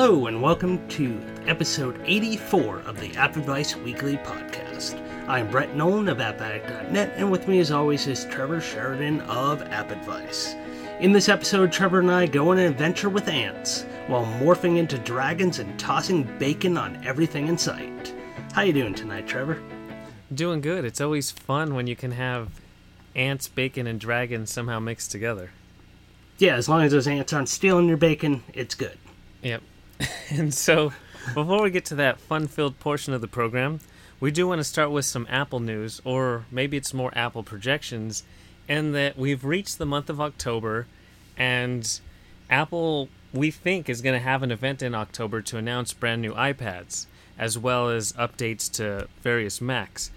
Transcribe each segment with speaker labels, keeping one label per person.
Speaker 1: Hello, and welcome to episode 84 of the App Advice Weekly Podcast. I'm Brett Nolan of AppAddict.net, and with me, as always, is Trevor Sheridan of App Advice. In this episode, Trevor and I go on an adventure with ants while morphing into dragons and tossing bacon on everything in sight. How you doing tonight, Trevor?
Speaker 2: Doing good. It's always fun when you can have ants, bacon, and dragons somehow mixed together.
Speaker 1: Yeah, as long as those ants aren't stealing your bacon, it's good.
Speaker 2: Yep. and so, before we get to that fun filled portion of the program, we do want to start with some Apple news, or maybe it's more Apple projections, and that we've reached the month of October, and Apple, we think, is going to have an event in October to announce brand new iPads, as well as updates to various Macs.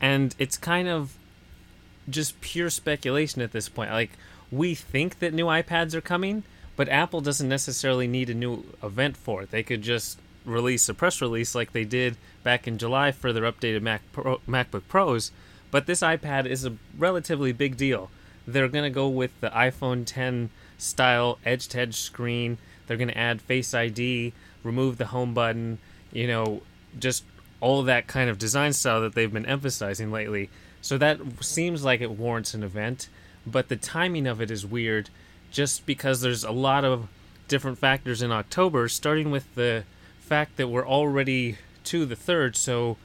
Speaker 2: And it's kind of just pure speculation at this point. Like, we think that new iPads are coming but Apple doesn't necessarily need a new event for it. They could just release a press release like they did back in July for their updated Mac Pro, MacBook Pros. But this iPad is a relatively big deal. They're going to go with the iPhone 10 style edge to edge screen. They're going to add Face ID, remove the home button, you know, just all that kind of design style that they've been emphasizing lately. So that seems like it warrants an event, but the timing of it is weird just because there's a lot of different factors in October, starting with the fact that we're already to the third, so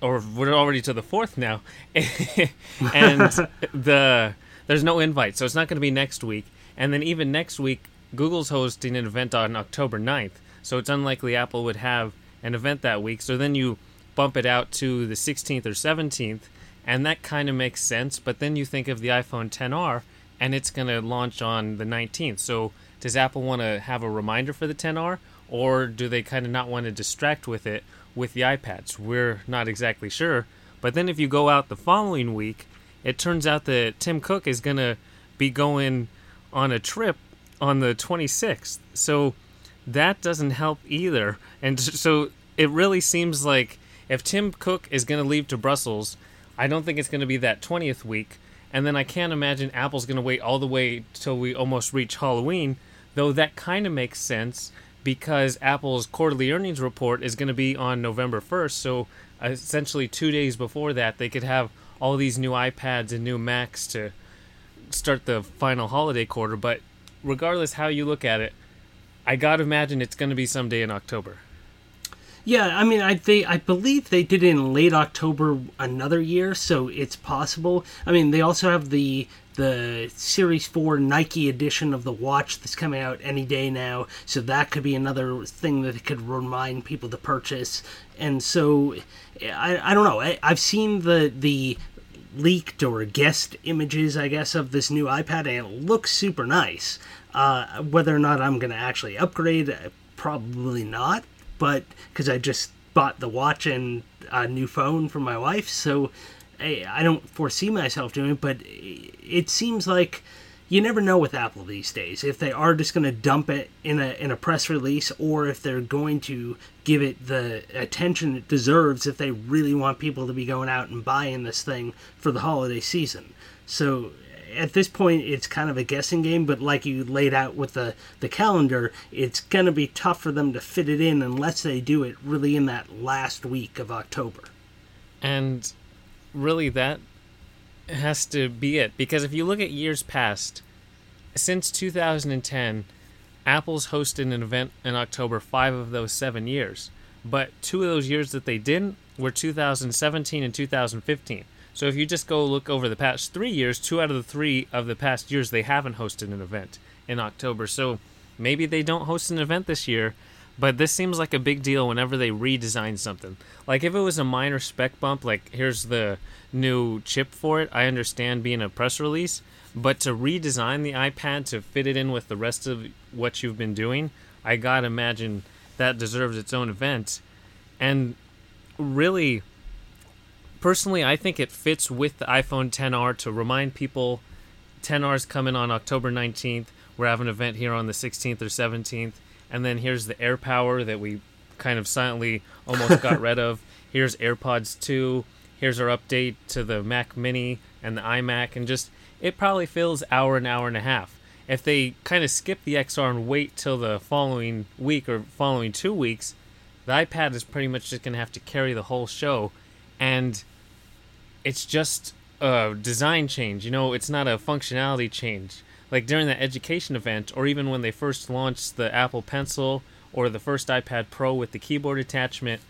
Speaker 2: or we're already to the fourth now, and the there's no invite, so it's not going to be next week. And then even next week, Google's hosting an event on October 9th, so it's unlikely Apple would have an event that week. So then you bump it out to the 16th or 17th, and that kind of makes sense. But then you think of the iPhone 10R, and it's going to launch on the 19th. So does Apple want to have a reminder for the 10R, or do they kind of not want to distract with it with the iPads? We're not exactly sure. But then if you go out the following week, it turns out that Tim Cook is going to be going on a trip on the 26th. So that doesn't help either. And so it really seems like if Tim Cook is going to leave to Brussels, I don't think it's going to be that 20th week and then I can't imagine Apple's going to wait all the way till we almost reach Halloween, though that kind of makes sense because Apple's quarterly earnings report is going to be on November 1st. So essentially, two days before that, they could have all these new iPads and new Macs to start the final holiday quarter. But regardless how you look at it, I got to imagine it's going to be someday in October.
Speaker 1: Yeah, I mean, I they I believe they did it in late October another year, so it's possible. I mean, they also have the the Series 4 Nike edition of the watch that's coming out any day now, so that could be another thing that could remind people to purchase. And so, I, I don't know. I, I've seen the the leaked or guest images, I guess, of this new iPad, and it looks super nice. Uh, whether or not I'm going to actually upgrade, probably not but because I just bought the watch and a new phone for my wife, so I, I don't foresee myself doing it. But it seems like you never know with Apple these days if they are just going to dump it in a in a press release or if they're going to give it the attention it deserves if they really want people to be going out and buying this thing for the holiday season. So at this point it's kind of a guessing game but like you laid out with the the calendar it's going to be tough for them to fit it in unless they do it really in that last week of october.
Speaker 2: And really that has to be it because if you look at years past since 2010 apple's hosted an event in october five of those seven years. But two of those years that they didn't were 2017 and 2015 so if you just go look over the past three years, two out of the three of the past years they haven't hosted an event in October. So maybe they don't host an event this year, but this seems like a big deal whenever they redesign something. Like if it was a minor spec bump, like here's the new chip for it, I understand being a press release, but to redesign the iPad to fit it in with the rest of what you've been doing, I gotta imagine that deserves its own event. And really, personally, I think it fits with the iPhone 10R to remind people 10R is coming on October 19th. We're having an event here on the 16th or 17th. And then here's the AirPower that we kind of silently almost got rid of. Here's AirPods 2. Here's our update to the Mac Mini and the iMac. And just, it probably fills hour, an hour and a half. if they kind of skip the XR and wait till the following week or following two weeks, the iPad is pretty much just going to have to carry the whole show. And it's just a design change. You know, it's not a functionality change. Like during the education event, or even when they first launched the Apple Pencil or the first iPad Pro with the keyboard attachment,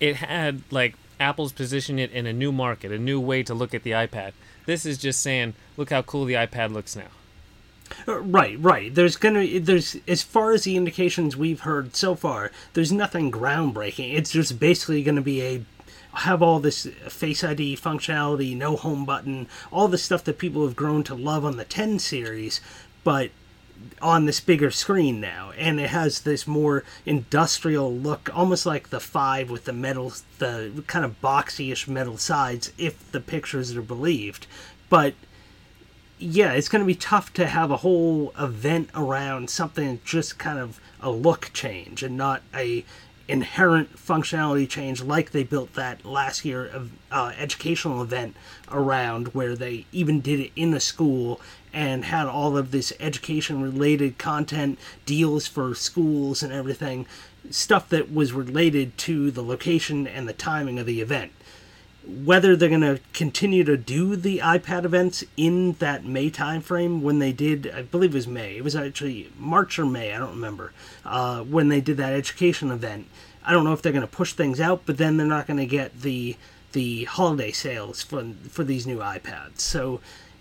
Speaker 2: it had like Apple's position it in a new market, a new way to look at the iPad. This is just saying, look how cool the iPad looks now.
Speaker 1: Uh, Right, right. There's gonna there's as far as the indications we've heard so far, there's nothing groundbreaking. It's just basically gonna be a have all this face ID functionality, no home button, all the stuff that people have grown to love on the 10 series, but on this bigger screen now. And it has this more industrial look almost like the 5 with the metal the kind of boxy-ish metal sides if the pictures are believed. But yeah, it's going to be tough to have a whole event around something just kind of a look change and not a inherent functionality change like they built that last year of uh, educational event around where they even did it in a school and had all of this education related content deals for schools and everything stuff that was related to the location and the timing of the event whether they're going to continue to do the iPad events in that May timeframe when they did, I believe it was May. It was actually March or May, I don't remember, uh, when they did that education event. I don't know if they're going to push things out, but then they're not going to get the the holiday sales for for these new iPads. So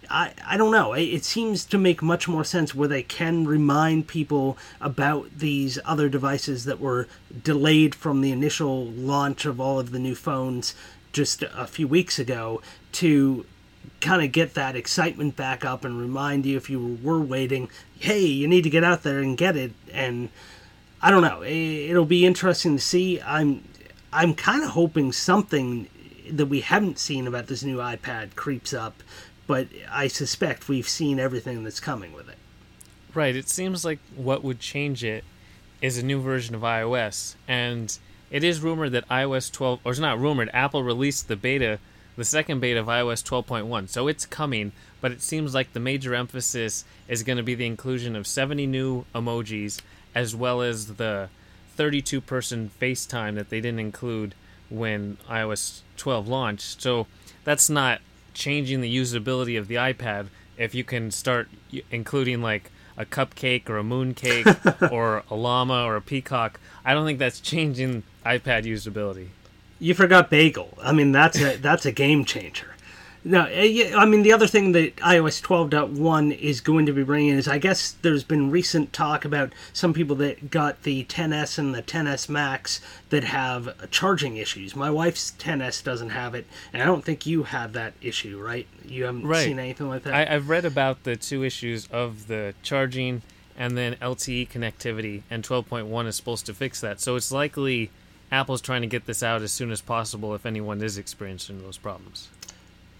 Speaker 1: I, I don't know. It, it seems to make much more sense where they can remind people about these other devices that were delayed from the initial launch of all of the new phones just a few weeks ago to kind of get that excitement back up and remind you if you were waiting, hey, you need to get out there and get it. And I don't know. It- It'll be interesting to see. I'm I'm kind of hoping something that we haven't seen about this new iPad creeps up, but I suspect we've seen everything that's coming with it.
Speaker 2: Right. It seems like what would change it is a new version of iOS, and it is rumored that iOS 12, or it's not rumored, Apple released the beta, the second beta of iOS 12.1, so it's coming. But it seems like the major emphasis is going to be the inclusion of 70 new emojis, as well as the 32 person FaceTime that they didn't include when iOS 12 launched. So that's not changing the usability of the iPad if you can start including like a cupcake or a mooncake or a llama or a peacock. I don't think that's changing iPad usability.
Speaker 1: You forgot Bagel. I mean, that's a that's a game changer. No, eh, I mean the other thing that iOS 12.1 is going to be bringing is I guess there's been recent talk about some people that got the 10s and the 10s Max that have charging issues. My wife's 10s doesn't have it, and I don't think you have that issue, right? You haven't
Speaker 2: Right.
Speaker 1: seen anything like that.
Speaker 2: I, I've read about the two issues of the charging and then LTE connectivity, and 12.1 is supposed to fix that. So it's likely Apple's trying to get this out as soon as possible if anyone is experiencing those problems.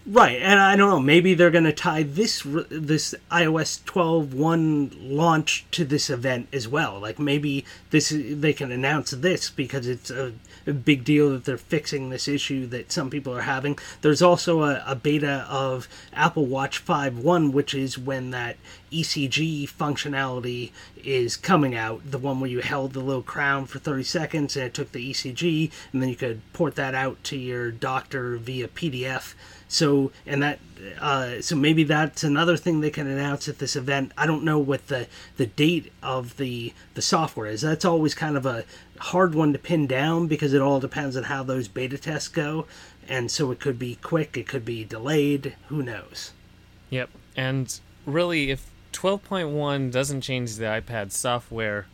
Speaker 1: Right, and I don't know. Maybe they're going to tie this this iOS 12.1 launch to this event as well. Like maybe this they can announce this because it's a, a big deal that they're fixing this issue that some people are having. There's also a, a beta of Apple Watch 5.1, which is when that ECG functionality is coming out. The one where you held the little crown for 30 seconds and it took the ECG, and then you could port that out to your doctor via PDF. So and that uh, so maybe that's another thing they can announce at this event. I don't know what the the date of the the software is. That's always kind of a hard one to pin down because it all depends on how those beta tests go. And so it could be quick, it could be delayed. Who knows?
Speaker 2: Yep. And really, if 12.1 doesn't change the iPad software,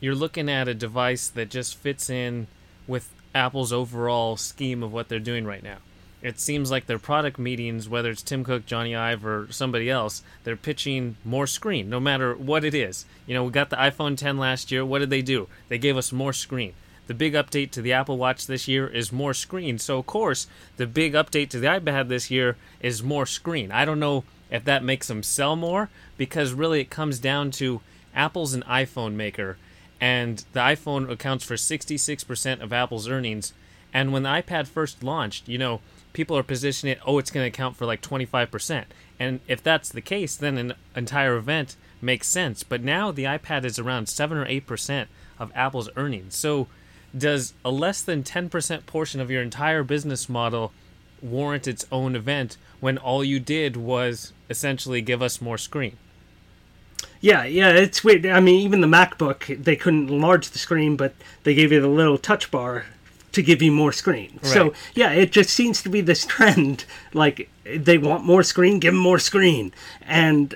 Speaker 2: you're looking at a device that just fits in with Apple's overall scheme of what they're doing right now. It seems like their product meetings, whether it's Tim Cook, Jony Ive, or somebody else, they're pitching more screen, no matter what it is. You know, we got the iPhone 10 last year. What did they do? They gave us more screen. The big update to the Apple Watch this year is more screen. So, of course, the big update to the iPad this year is more screen. I don't know if that makes them sell more because really it comes down to Apple's an iPhone maker and the iPhone accounts for 66% of Apple's earnings. And when the iPad first launched, you know, people are positioning it, oh, it's going to account for like 25%. And if that's the case, then an entire event makes sense. But now the iPad is around 7 or 8% of Apple's earnings. So does a less than 10% portion of your entire business model warrant its own event when all you did was essentially give us more screen?
Speaker 1: Yeah, yeah, it's weird. I mean, even the MacBook, they couldn't enlarge the screen, but they gave you the little touch bar to give you more screen. Right. So, yeah, it just seems to be this trend. Like, they want more screen, give them more screen. And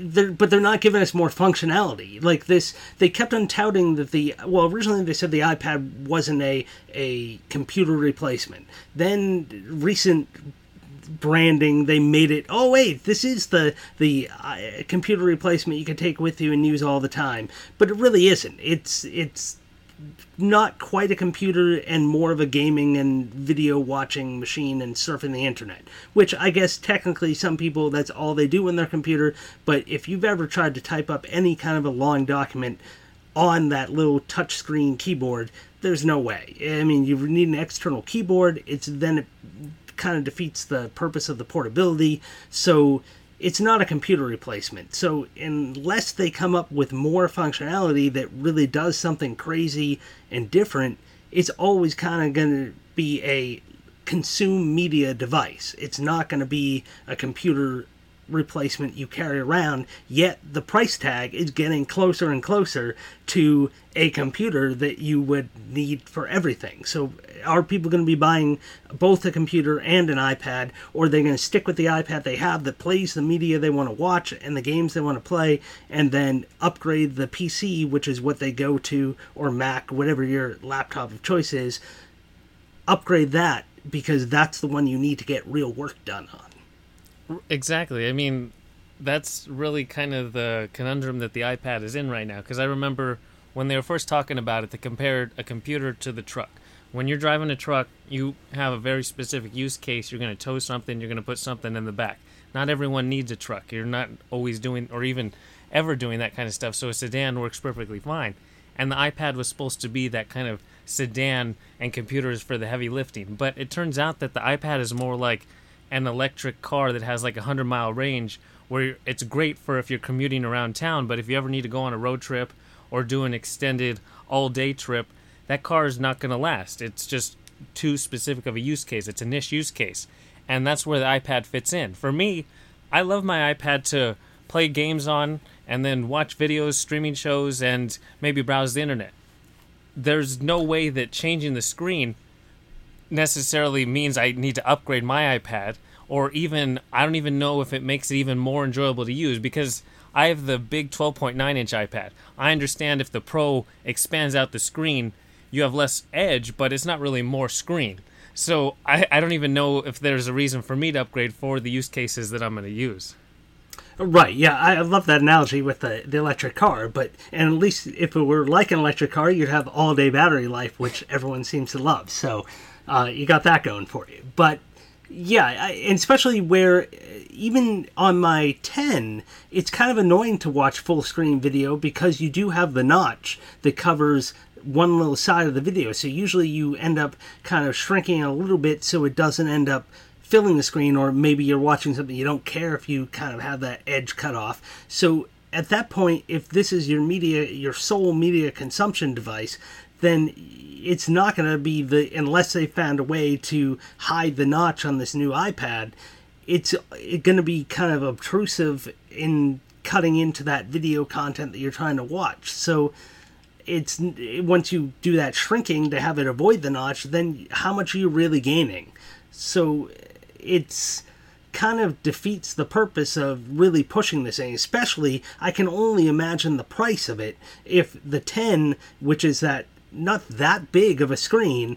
Speaker 1: they're, but they're not giving us more functionality. Like this, they kept on touting that the well, originally they said the iPad wasn't a a computer replacement. Then recent branding they made it oh wait this is the the uh, computer replacement you can take with you and use all the time but it really isn't it's it's not quite a computer and more of a gaming and video watching machine and surfing the internet. Which I guess technically some people that's all they do on their computer, but if you've ever tried to type up any kind of a long document on that little touchscreen keyboard, there's no way. I mean, you need an external keyboard. It's then it kind of defeats the purpose of the portability. So it's not a computer replacement. So unless they come up with more functionality that really does something crazy and different, it's always kind of going to be a consume media device. It's not going to be a computer replacement you carry around, yet the price tag is getting closer and closer to a computer that you would need for everything. So, are people going to be buying both a computer and an iPad, or are they going to stick with the iPad they have that plays the media they want to watch and the games they want to play, and then upgrade the PC, which is what they go to, or Mac, whatever your laptop of choice is? Upgrade that because that's the one you need to get real work done on.
Speaker 2: Exactly. I mean, that's really kind of the conundrum that the iPad is in right now. Because I remember when they were first talking about it, they compared a computer to the truck. When you're driving a truck, you have a very specific use case. You're going to tow something, you're going to put something in the back. Not everyone needs a truck. You're not always doing, or even ever doing that kind of stuff. So a sedan works perfectly fine. And the iPad was supposed to be that kind of sedan and computers for the heavy lifting. But it turns out that the iPad is more like an electric car that has like a 100 mile range where it's great for if you're commuting around town but if you ever need to go on a road trip or do an extended all day trip that car is not going to last. It's just too specific of a use case. It's a niche use case. And that's where the ipad fits in. For me i love my ipad to play games on and then watch videos streaming shows and maybe browse the internet. There's no way that changing the screen necessarily means I need to upgrade my iPad, or even I don't even know if it makes it even more enjoyable to use because I have the big 12.9 inch iPad. I understand if the Pro expands out the screen, you have less edge, but it's not really more screen. So I, I don't even know if there's a reason for me to upgrade for the use cases that I'm going to use.
Speaker 1: Right. Yeah, I love that analogy with the, the electric car. But and at least if it were like an electric car, you'd have all day battery life, which everyone seems to love. So uh, you got that going for you. But yeah, I, especially where even on my 10, it's kind of annoying to watch full screen video because you do have the notch that covers one little side of the video. So usually you end up kind of shrinking it a little bit so it doesn't end up filling the screen, or maybe you're watching something you don't care if you kind of have that edge cut off. So at that point, if this is your media, your sole media consumption device, then it's not going to be the unless they found a way to hide the notch on this new iPad. It's going to be kind of obtrusive in cutting into that video content that you're trying to watch. So it's once you do that shrinking to have it avoid the notch, then how much are you really gaining? So it's kind of defeats the purpose of really pushing this thing. Especially, I can only imagine the price of it if the 10, which is that not that big of a screen,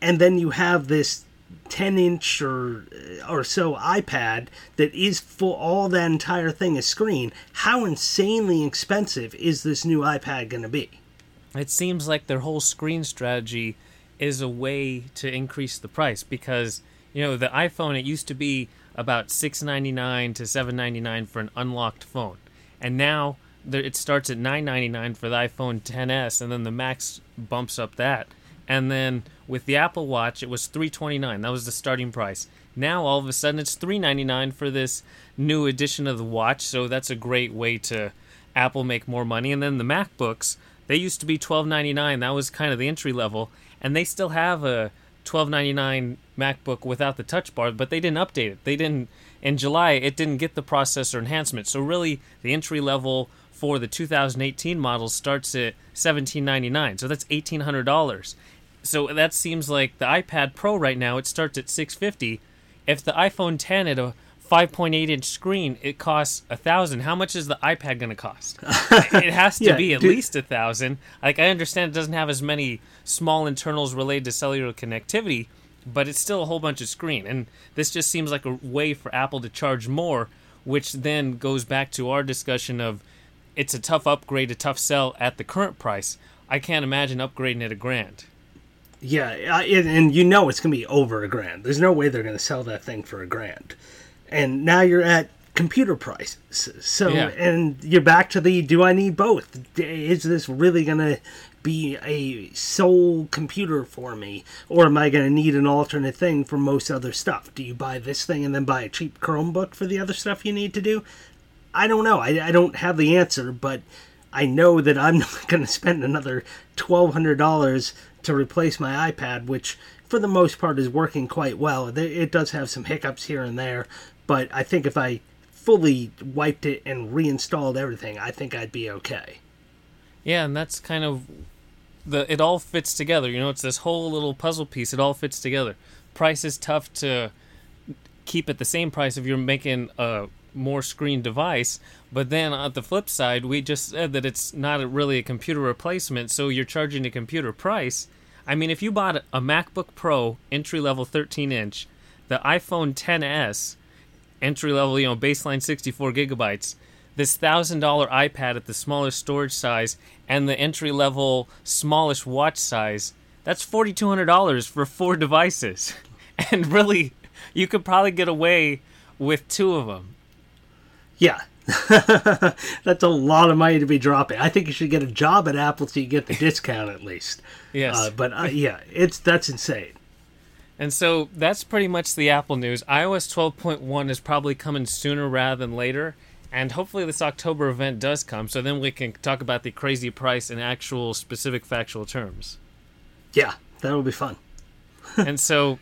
Speaker 1: and then you have this 10 inch or or so iPad that is full all that entire thing is screen. How insanely expensive is this new iPad going to be?
Speaker 2: It seems like their whole screen strategy is a way to increase the price because you know the iPhone it used to be about 6.99 to 7.99 for an unlocked phone. And now it starts at 9.99 for the iPhone 10s and then the Max bumps up that. And then with the Apple Watch, it was 329. That was the starting price. Now all of a sudden it's 399 for this new edition of the watch. So that's a great way to Apple make more money. And then the MacBooks, they used to be twelve ninety nine. That was kind of the entry level, and they still have a twelve ninety nine MacBook without the Touch Bar, but they didn't update it. They didn't in July. It didn't get the processor enhancement. So really, the entry level for the 2018 model starts at seventeen ninety nine. So that's eighteen hundred dollars. So that seems like the iPad Pro right now. It starts at six fifty. If the iPhone 10 at a 5.8 inch screen, it costs a thousand. How much is the iPad going to cost? it has to
Speaker 1: Yeah,
Speaker 2: be at
Speaker 1: dude.
Speaker 2: least a thousand. Like I understand it doesn't have as many small internals related to cellular connectivity, but it's still a whole bunch of screen. And this just seems like a way for Apple to charge more, which then goes back to our discussion of it's a tough upgrade, a tough sell at the current price. I can't imagine upgrading at a grand.
Speaker 1: Yeah, I- and, you know it's going to be over a grand. There's no way they're going to sell that thing for a grand. And now you're at computer prices. So,
Speaker 2: Yeah.
Speaker 1: and you're back to the do I need both? Is this really going to be a sole computer for me? Or am I going to need an alternate thing for most other stuff? Do you buy this thing and then buy a cheap Chromebook for the other stuff you need to do? I don't know. I, I don't have the answer, but I know that I'm not going to spend another $1,200 to replace my iPad, which for the most part is working quite well. It does have some hiccups here and there, but I think if I fully wiped it and reinstalled everything, I think I'd be okay.
Speaker 2: Yeah, and that's kind of the it all fits together. You know, it's this whole little puzzle piece. It all fits together. Price is tough to keep at the same price if you're making a more screen device. But then on the flip side, we just said that it's not really a computer replacement, so you're charging a computer price. I mean, if you bought a MacBook Pro entry level 13 inch, the iPhone 10s entry level, you know, baseline 64 gigabytes, this thousand dollar iPad at the smallest storage size, and the entry level smallest watch size, that's forty two hundred dollars for four devices. And really, you could probably get away with two of them.
Speaker 1: Yeah. That's a lot of money to be dropping. I think you should get a job at Apple so you get the discount at least.
Speaker 2: Yes.
Speaker 1: Uh, but uh, yeah, it's that's insane.
Speaker 2: And so that's pretty much the Apple news. iOS 12.1 is probably coming sooner rather than later. And hopefully, this October event does come, so then we can talk about the crazy price in actual specific factual terms.
Speaker 1: Yeah, that'll be fun.
Speaker 2: and so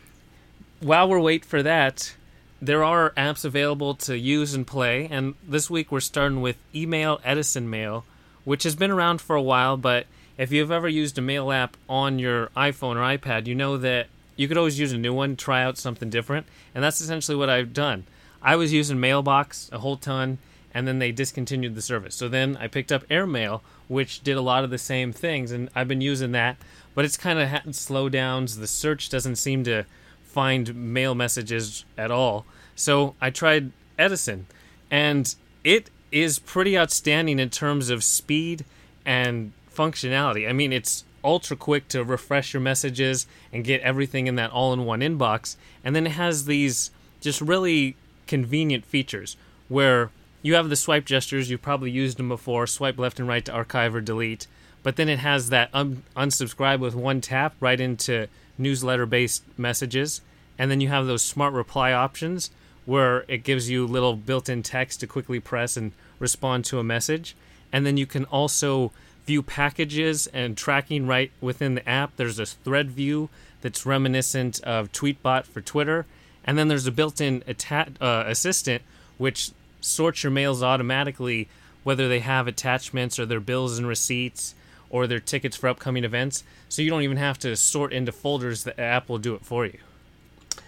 Speaker 2: while we're waiting for that, there are apps available to use and play. And this week we're starting with Email Edison Mail, which has been around for a while. But if you've ever used a mail app on your iPhone or iPad, you know that you could always use a new one, try out something different. And that's essentially what I've done. I was using Mailbox a whole ton, and then they discontinued the service. So then I picked up AirMail, which did a lot of the same things, and I've been using that. But it's kind of had slowdowns. The search doesn't seem to find mail messages at all. So I tried Edison, and it is pretty outstanding in terms of speed and functionality. I mean, it's ultra quick to refresh your messages and get everything in that all in one inbox. And then it has these just really convenient features where you have the swipe gestures, you've probably used them before swipe left and right to archive or delete. But then it has that un- unsubscribe with one tap right into newsletter based messages. And then you have those smart reply options where it gives you little built in text to quickly press and respond to a message. And then you can also view packages and tracking right within the app. There's a thread view that's reminiscent of Tweetbot for Twitter. And then there's a built in atta- uh, assistant which sorts your mails automatically, whether they have attachments or their bills and receipts or their tickets for upcoming events. So you don't even have to sort into folders. The app will do it for you.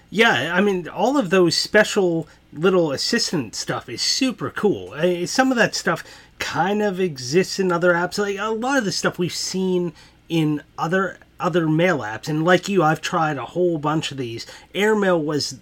Speaker 1: Yeah, I mean, all of those special little assistant stuff is super cool. Some of that stuff kind of exists in other apps. Like a lot of the stuff we've seen in other other mail apps, and like you, I've tried a whole bunch of these. Airmail was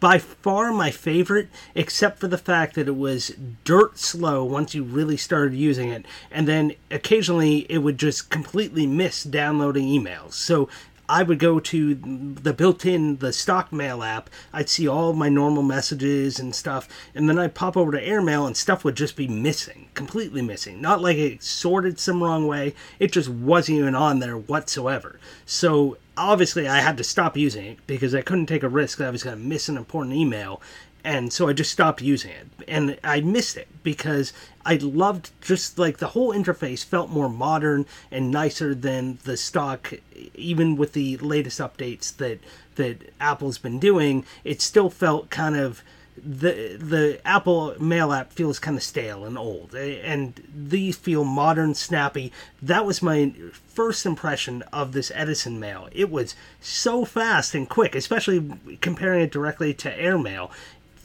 Speaker 1: by far my favorite, except for the fact that it was dirt slow once you really started using it, and then occasionally it would just completely miss downloading emails. So I would go to the built-in the stock mail app. I'd see all my normal messages and stuff, and then I'd pop over to Airmail and stuff would just be missing, completely missing. Not like it sorted some wrong way; it just wasn't even on there whatsoever. So obviously, I had to stop using it because I couldn't take a risk that I was going to miss an important email. And so I just stopped using it. And I missed it because I loved just like the whole interface felt more modern and nicer than the stock. Even with the latest updates that that Apple's been doing, it still felt kind of the the Apple Mail app feels kind of stale and old, eh, and these feel modern, snappy. That was my first impression of this Edison Mail. It was so fast and quick, especially comparing it directly to AirMail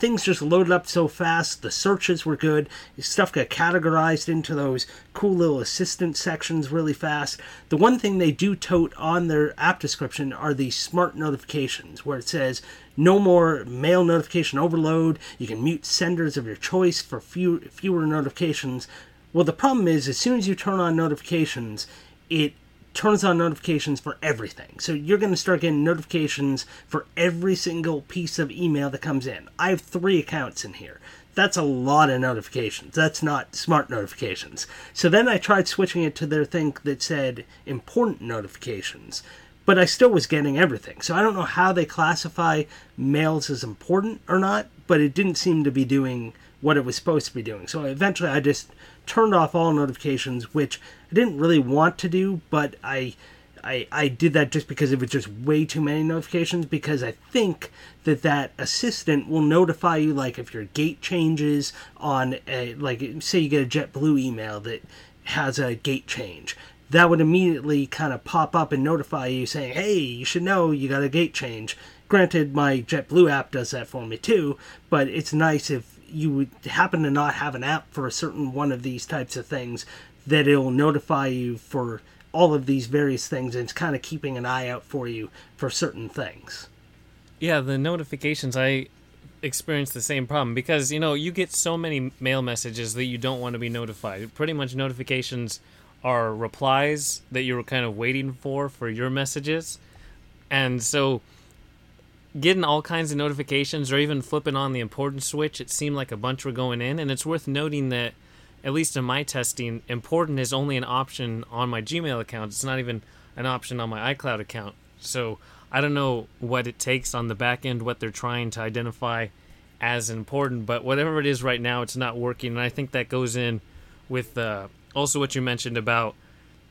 Speaker 1: things just loaded up so fast. The searches were good. Stuff got categorized into those cool little assistant sections really fast. The one thing they do tote on their app description are the smart notifications where it says no more mail notification overload. You can mute senders of your choice for few, fewer notifications. Well, the problem is, as soon as you turn on notifications, it turns on notifications for everything. So you're going to start getting notifications for every single piece of email that comes in. I have three accounts in here. That's a lot of notifications. That's not smart notifications. So then I tried switching it to their thing that said important notifications, but I still was getting everything. So I don't know how they classify mails as important or not, but it didn't seem to be doing what it was supposed to be doing. So eventually I just turned off all notifications, which didn't really want to do, but I, I, I did that just because it was just way too many notifications. Because I think that that assistant will notify you, like if your gate changes on, a, like say you get a JetBlue email that has a gate change. That would immediately kind of pop up and notify you saying, hey, you should know you got a gate change. Granted, my JetBlue app does that for me too, but it's nice if you would happen to not have an app for a certain one of these types of things, that it'll notify you for all of these various things and it's kind of keeping an eye out for you for certain things.
Speaker 2: Yeah, the notifications I experience the same problem because you know you get so many mail messages that you don't want to be notified. Pretty much notifications are replies that you were kind of waiting for for your messages. And so getting all kinds of notifications or even flipping on the important switch, it seemed like a bunch were going in. And it's worth noting that, at least in my testing, important is only an option on my Gmail account. It's not even an option on my iCloud account. So I don't know what it takes on the back end, what they're trying to identify as important, but whatever it is right now, it's not working. And I think that goes in with uh, also what you mentioned about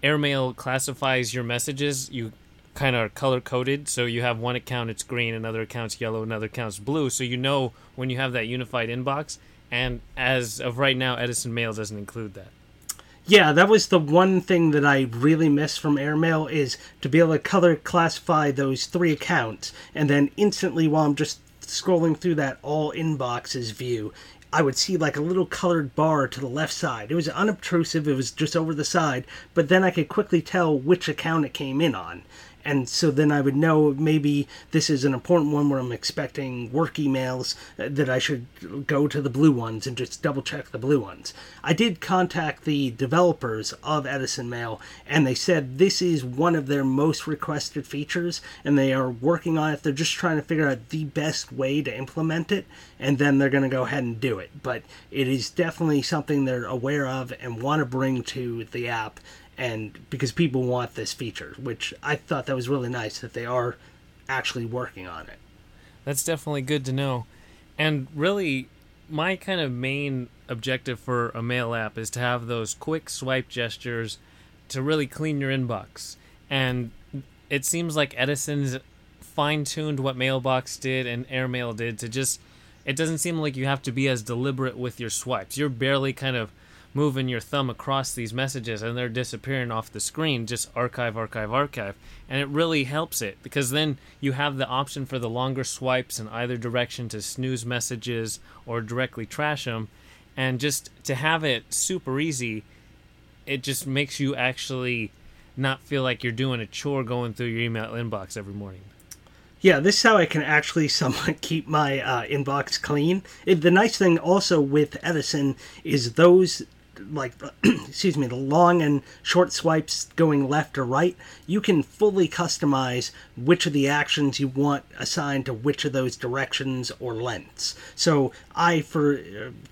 Speaker 2: AirMail classifies your messages. You kind of are color coded. So you have one account it's green, another account's yellow, another account's blue. So you know when you have that unified inbox. And as of right now, Edison Mail doesn't include that.
Speaker 1: Yeah, that was the one thing that I really missed from AirMail is to be able to color classify those three accounts, and then instantly while I'm just scrolling through that all inboxes view, I would see like a little colored bar to the left side. It was unobtrusive, it was just over the side, but then I could quickly tell which account it came in on and so then I would know maybe this is an important one where I'm expecting work emails uh, that I should go to the blue ones and just double check the blue ones. I did contact the developers of Edison Mail and they said this is one of their most requested features and they are working on it. They're just trying to figure out the best way to implement it and then they're going to go ahead and do it. But it is definitely something they're aware of and want to bring to the app and because people want this feature, which I thought that was really nice that they are actually working on it.
Speaker 2: That's definitely good to know. And really, my kind of main objective for a mail app is to have those quick swipe gestures to really clean your inbox. And it seems like Edison's fine tuned what Mailbox did and AirMail did to just. It doesn't seem like you have to be as deliberate with your swipes. You're barely kind of moving your thumb across these messages and they're disappearing off the screen just archive archive archive. And it really helps it because then you have the option for the longer swipes in either direction to snooze messages or directly trash them and just to have it super easy it just makes you actually not feel like you're doing a chore going through your email inbox every morning.
Speaker 1: Yeah, this is how I can actually somewhat keep my uh, inbox clean. It, the nice thing also with Edison is those like excuse me the long and short swipes going left or right you can fully customize which of the actions you want assigned to which of those directions or lengths so i for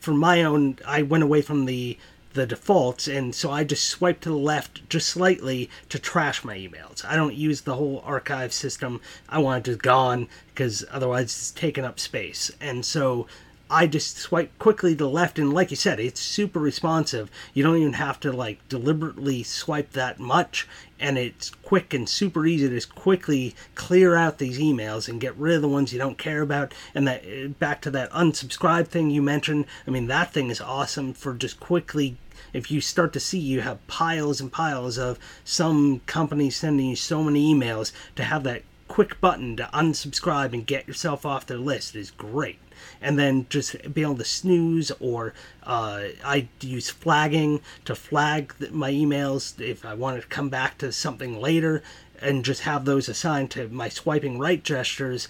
Speaker 1: for my own i went away from the the defaults, and so I just swipe to the left just slightly to trash my emails. I don't use the whole archive system. I want it just gone because otherwise it's taking up space. And so I just swipe quickly to the left, and like you said, it's super responsive. You don't even have to like deliberately swipe that much, and it's quick and super easy to just quickly clear out these emails and get rid of the ones you don't care about. And that eh, back to that unsubscribe thing you mentioned. I mean, that thing is awesome for just quickly if you start to see you have piles and piles of some company sending you so many emails to have that quick button to unsubscribe and get yourself off their list is great and then just be able to snooze or uh, I use flagging to flag my emails if I want to come back to something later and just have those assigned to my swiping right gestures.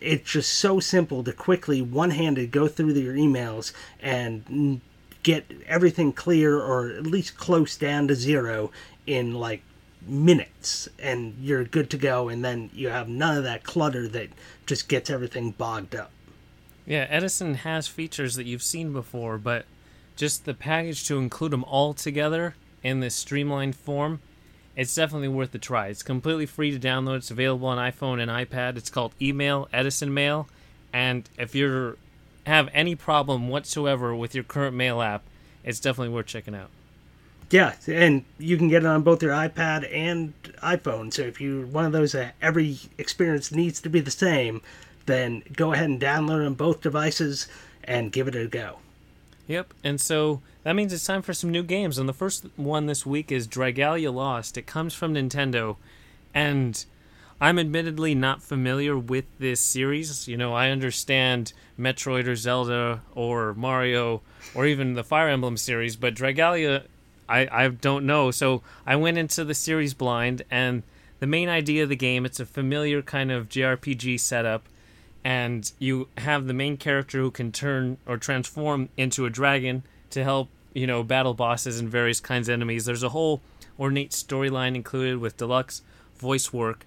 Speaker 1: It's just so simple to quickly one-handed go through your emails and get everything clear or at least close down to zero in like minutes and you're good to go and then you have none of that clutter that just gets everything bogged up
Speaker 2: yeah, Edison has features that you've seen before, but just the package to include them all together in this streamlined form, it's definitely worth a try. It's completely free to download. It's available on iPhone and iPad. It's called Email Edison Mail, and if you have any problem whatsoever with your current mail app, it's definitely worth checking out.
Speaker 1: Yeah, and you can get it on both your iPad and iPhone. So if you're one of those that every experience needs to be the same, then go ahead and download on both devices and give it a go.
Speaker 2: Yep, and so that means it's time for some new games. And the first one this week is Dragalia Lost. It comes from Nintendo, and I'm admittedly not familiar with this series. You know, I understand Metroid or Zelda or Mario or even the Fire Emblem series, but Dragalia, I, I don't know. So I went into the series blind, and the main idea of the game, it's a familiar kind of JRPG setup and you have the main character who can turn or transform into a dragon to help you know battle bosses and various kinds of enemies. There's a whole ornate storyline included with deluxe voice work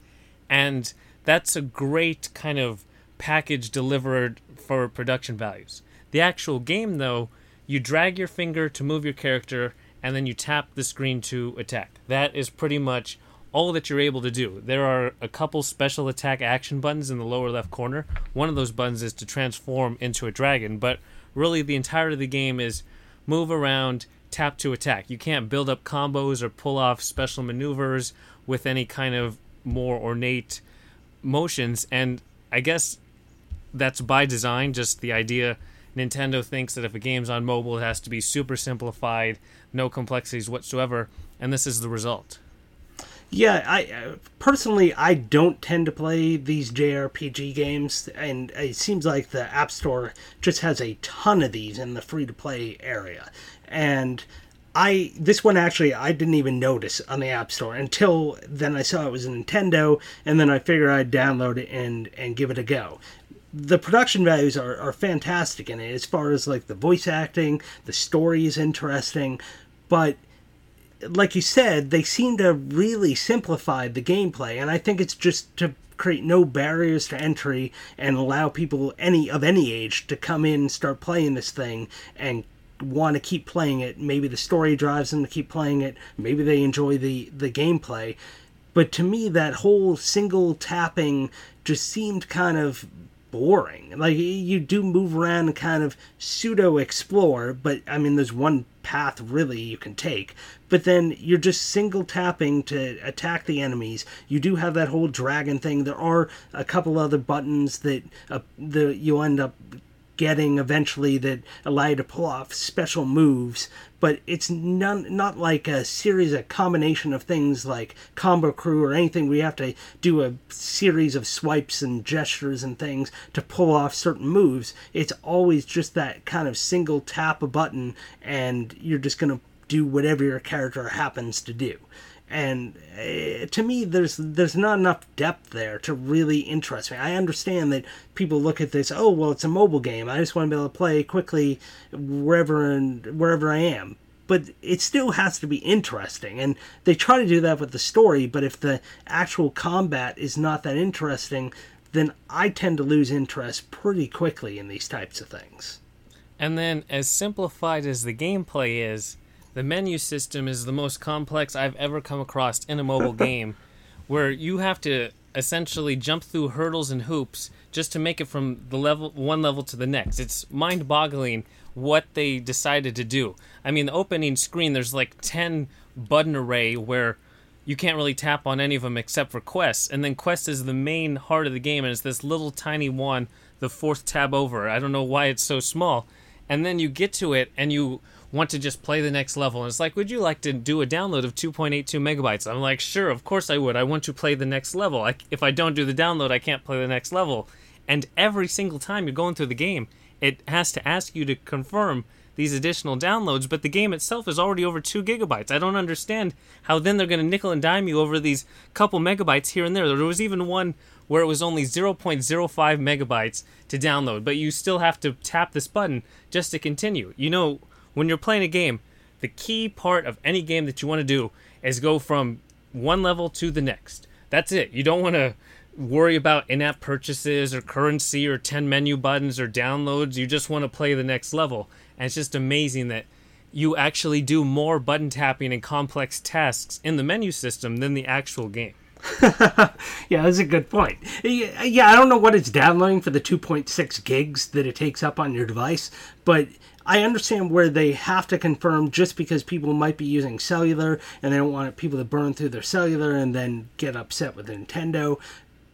Speaker 2: and that's a great kind of package delivered for production values. The actual game though you drag your finger to move your character and then you tap the screen to attack. That is pretty much all that you're able to do. There are a couple special attack action buttons in the lower left corner. One of those buttons is to transform into a dragon, but really the entirety of the game is move around, tap to attack. You can't build up combos or pull off special maneuvers with any kind of more ornate motions, and I guess that's by design, just the idea. Nintendo thinks that if a game's on mobile, it has to be super simplified, no complexities whatsoever, and this is the result.
Speaker 1: Yeah, I uh, personally I don't tend to play these JRPG games, and it seems like the App Store just has a ton of these in the free to play area. And I this one actually I didn't even notice on the App Store until then I saw it was a Nintendo, and then I figured I'd download it and and give it a go. The production values are, are fantastic in it as far as like the voice acting, the story is interesting, but like you said, they seem to really simplify the gameplay, and I think it's just to create no barriers to entry and allow people any of any age to come in and start playing this thing and want to keep playing it. Maybe the story drives them to keep playing it. Maybe they enjoy the the gameplay. But to me, that whole single tapping just seemed kind of boring. Like you do move around and kind of pseudo explore, but I mean, there's one path really you can take. But then you're just single tapping to attack the enemies. You do have that whole dragon thing. There are a couple other buttons that uh, the you'll end up getting eventually that allow you to pull off special moves but it's none, not like a series, a combination of things like Combo Crew or anything where you have to do a series of swipes and gestures and things to pull off certain moves. It's always just that kind of single tap a button and you're just going to do whatever your character happens to do and uh, to me there's there's not enough depth there to really interest me. I understand that people look at this oh well it's a mobile game. I just want to be able to play quickly wherever and wherever i am. But it still has to be interesting and they try to do that with the story but if the actual combat is not that interesting then i tend to lose interest pretty quickly in these types of things.
Speaker 2: And then as simplified as the gameplay is the menu system is the most complex I've ever come across in a mobile game, where you have to essentially jump through hurdles and hoops just to make it from the level one level to the next. It's mind-boggling what they decided to do. I mean, the opening screen there's like 10 button array where you can't really tap on any of them except for quests, and then quest is the main heart of the game and it's this little tiny one, the fourth tab over. I don't know why it's so small. And then you get to it and you want to just play the next level. And it's like, would you like to do a download of 2.82 megabytes? I'm like, sure, of course I would. I want to play the next level. I, if I don't do the download, I can't play the next level. And every single time you're going through the game, it has to ask you to confirm these additional downloads, but the game itself is already over 2 gigabytes. I don't understand how then they're going to nickel and dime you over these couple megabytes here and there. There was even one where it was only 0.05 megabytes to download, but you still have to tap this button just to continue. You know, when you're playing a game, the key part of any game that you want to do is go from one level to the next. That's it. You don't want to worry about in-app purchases or currency or 10 menu buttons or downloads. You just want to play the next level. And it's just amazing that you actually do more button tapping and complex tasks in the menu system than the actual game.
Speaker 1: yeah, that's a good point. Yeah, I don't know what it's downloading for the 2.6 gigs that it takes up on your device, but I understand where they have to confirm just because people might be using cellular and they don't want people to burn through their cellular and then get upset with Nintendo.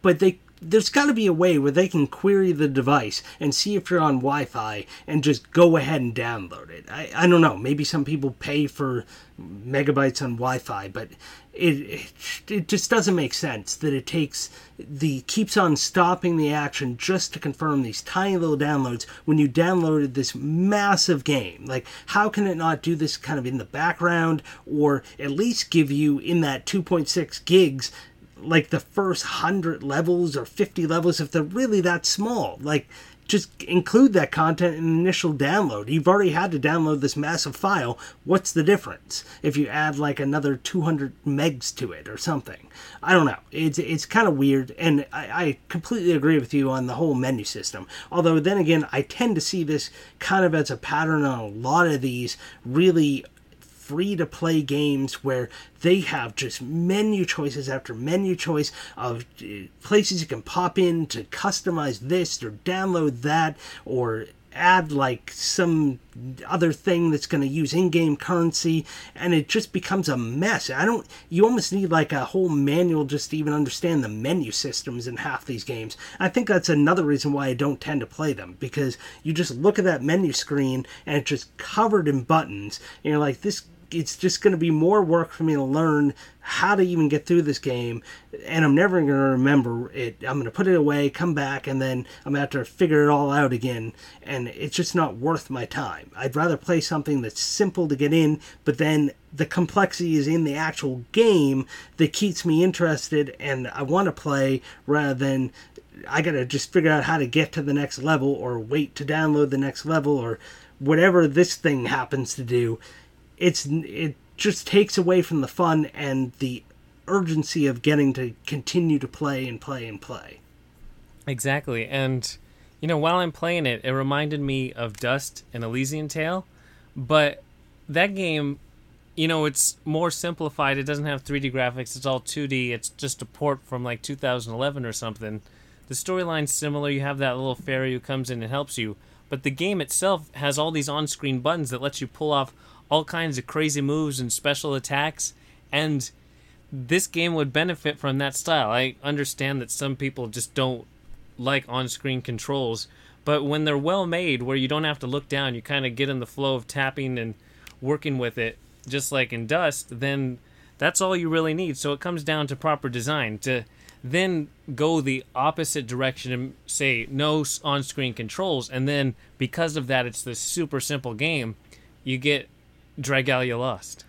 Speaker 1: But they there's got to be a way where they can query the device and see if you're on Wi-Fi and just go ahead and download it. I, I don't know. Maybe some people pay for megabytes on Wi-Fi, but it, it, it just doesn't make sense that it takes the keeps on stopping the action just to confirm these tiny little downloads when you downloaded this massive game. Like, how can it not do this kind of in the background or at least give you in that 2.6 gigs like the first 100 levels or 50 levels if they're really that small like just include that content in initial download. You've already had to download this massive file. What's the difference if you add like another 200 megs to it or something? I don't know. It's it's kind of weird and I, I completely agree with you on the whole menu system. Although then again i tend to see this kind of as a pattern on a lot of these really free to play games where they have just menu choices after menu choice of uh, places you can pop in to customize this or download that or add like some other thing that's going to use in-game currency and it just becomes a mess. I don't you almost need like a whole manual just to even understand the menu systems in half these games. I think that's another reason why i don't tend to play them because you just look at that menu screen and it's just covered in buttons and you're like this it's just going to be more work for me to learn how to even get through this game and i'm never going to remember it. I'm going to put it away come back and then i'm going to have to figure it all out again and it's just not worth my time. I'd rather play something that's simple to get in but then the complexity is in the actual game that keeps me interested and i want to play rather than i gotta just figure out how to get to the next level or wait to download the next level or whatever this thing happens to do it's it just takes away from the fun and the urgency of getting to continue to play and play and play.
Speaker 2: Exactly. And you know, while I'm playing it, it reminded me of Dust: An Elysian Tail, but that game, you know, it's more simplified. It doesn't have 3D graphics. It's all 2D. It's just a port from like 2011 or something. The storyline's similar. You have that little fairy who comes in and helps you, but the game itself has all these on-screen buttons that lets you pull off all kinds of crazy moves and special attacks and this game would benefit from that style. I understand that some people just don't like on-screen controls, but when they're well made where you don't have to look down, you kind of get in the flow of tapping and working with it just like in Dust, then that's all you really need. So it comes down to proper design to then go the opposite direction and say no on-screen controls and then because of that it's this super simple game. You get Dragalia Lost.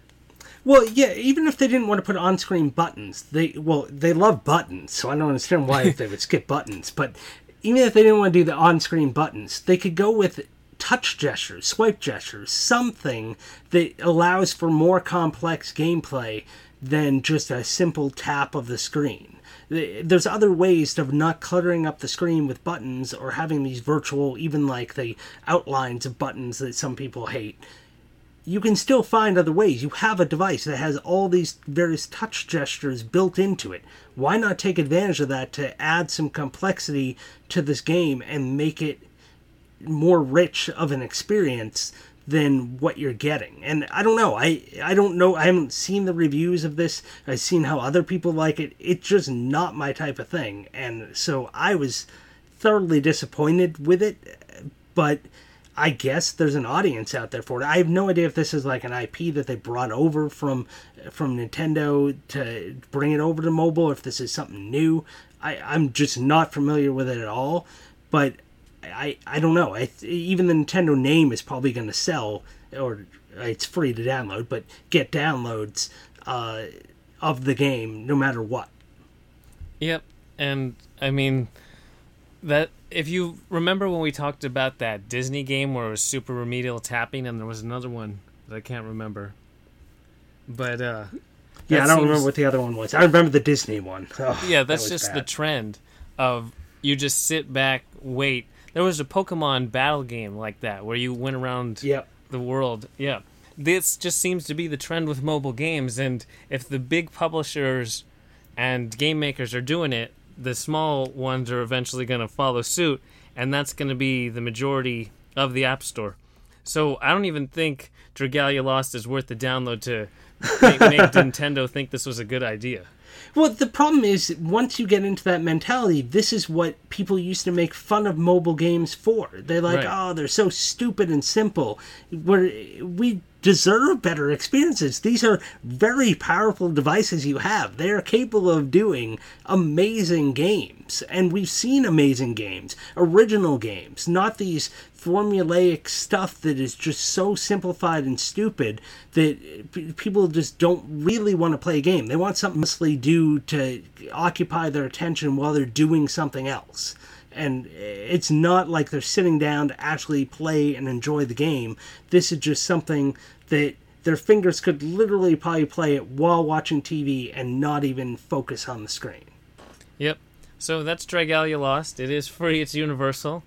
Speaker 1: Well, yeah, even if they didn't want to put on-screen buttons, they well, they love buttons, so I don't understand why they would skip buttons. But even if they didn't want to do the on-screen buttons, they could go with touch gestures, swipe gestures, something that allows for more complex gameplay than just a simple tap of the screen. There's other ways of not cluttering up the screen with buttons or having these virtual, even like the outlines of buttons that some people hate you can still find other ways. You have a device that has all these various touch gestures built into it. Why not take advantage of that to add some complexity to this game and make it more rich of an experience than what you're getting. And I don't know. I I don't know. I haven't seen the reviews of this. I've seen how other people like it. It's just not my type of thing. And so I was thoroughly disappointed with it, but I guess there's an audience out there for it. I have no idea if this is like an IP that they brought over from from Nintendo to bring it over to mobile, if this is something new. I, I'm just not familiar with it at all. But I, I don't know. I, even the Nintendo name is probably going to sell, or it's free to download, but get downloads uh, of the game no matter what.
Speaker 2: Yep, and I mean that if you remember when we talked about that Disney game where it was super remedial tapping, and there was another one that I can't remember, but uh,
Speaker 1: yeah, I don't seems... remember what the other one was. I remember the Disney one.
Speaker 2: Oh, yeah, that's that just bad. the trend of you just sit back, wait, there was a Pokemon battle game like that where you went around
Speaker 1: yep.
Speaker 2: the world. Yeah. This just seems to be the trend with mobile games and if the big publishers and game makers are doing it, the small ones are eventually going to follow suit and that's going to be the majority of the App Store. So I don't even think Dragalia Lost is worth the download to make, make Nintendo think this was a good idea.
Speaker 1: Well, the problem is once you get into that mentality, this is what people used to make fun of mobile games for. They're like, right. "Oh, they're so stupid and simple." Where we deserve better experiences. These are very powerful devices you have. They are capable of doing amazing games. And we've seen amazing games, original games, not these formulaic stuff that is just so simplified and stupid that p- people just don't really want to play a game. They want something to do to occupy their attention while they're doing something else and it's not like they're sitting down to actually play and enjoy the game. This is just something that their fingers could literally probably play it while watching TV and not even focus on the screen.
Speaker 2: Yep. So that's Dragalia Lost. It is free, it's universal.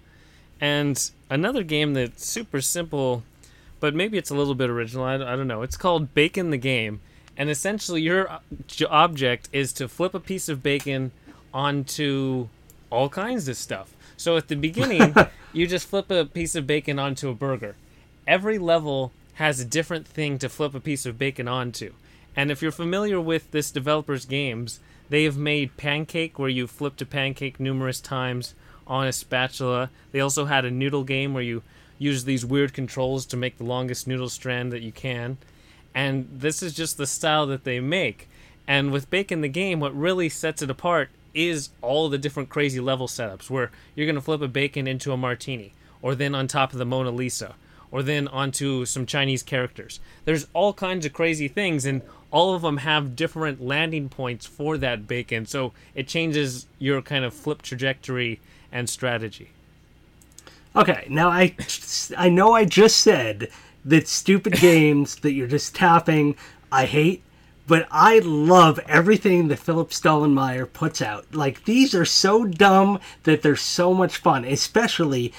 Speaker 2: And another game that's super simple, but maybe it's a little bit original. I, I don't know. It's called Bacon the Game. And essentially, your object is to flip a piece of bacon onto all kinds of stuff. So at the beginning, you just flip a piece of bacon onto a burger. Every level has a different thing to flip a piece of bacon onto. And if you're familiar with this developer's games, they have made Pancake, where you flipped a pancake numerous times on a spatula. They also had a noodle game where you use these weird controls to make the longest noodle strand that you can. And this is just the style that they make. And with Bacon the game, what really sets it apart is all the different crazy level setups where you're going to flip a bacon into a martini, or then on top of the Mona Lisa, or then onto some Chinese characters. There's all kinds of crazy things, and all of them have different landing points for that bacon, so it changes your kind of flip trajectory and strategy.
Speaker 1: Okay, now I I know I just said that stupid games that you're just tapping I hate but I love everything that Philipp Stollenmayer puts out. Like these are so dumb that they're so much fun, especially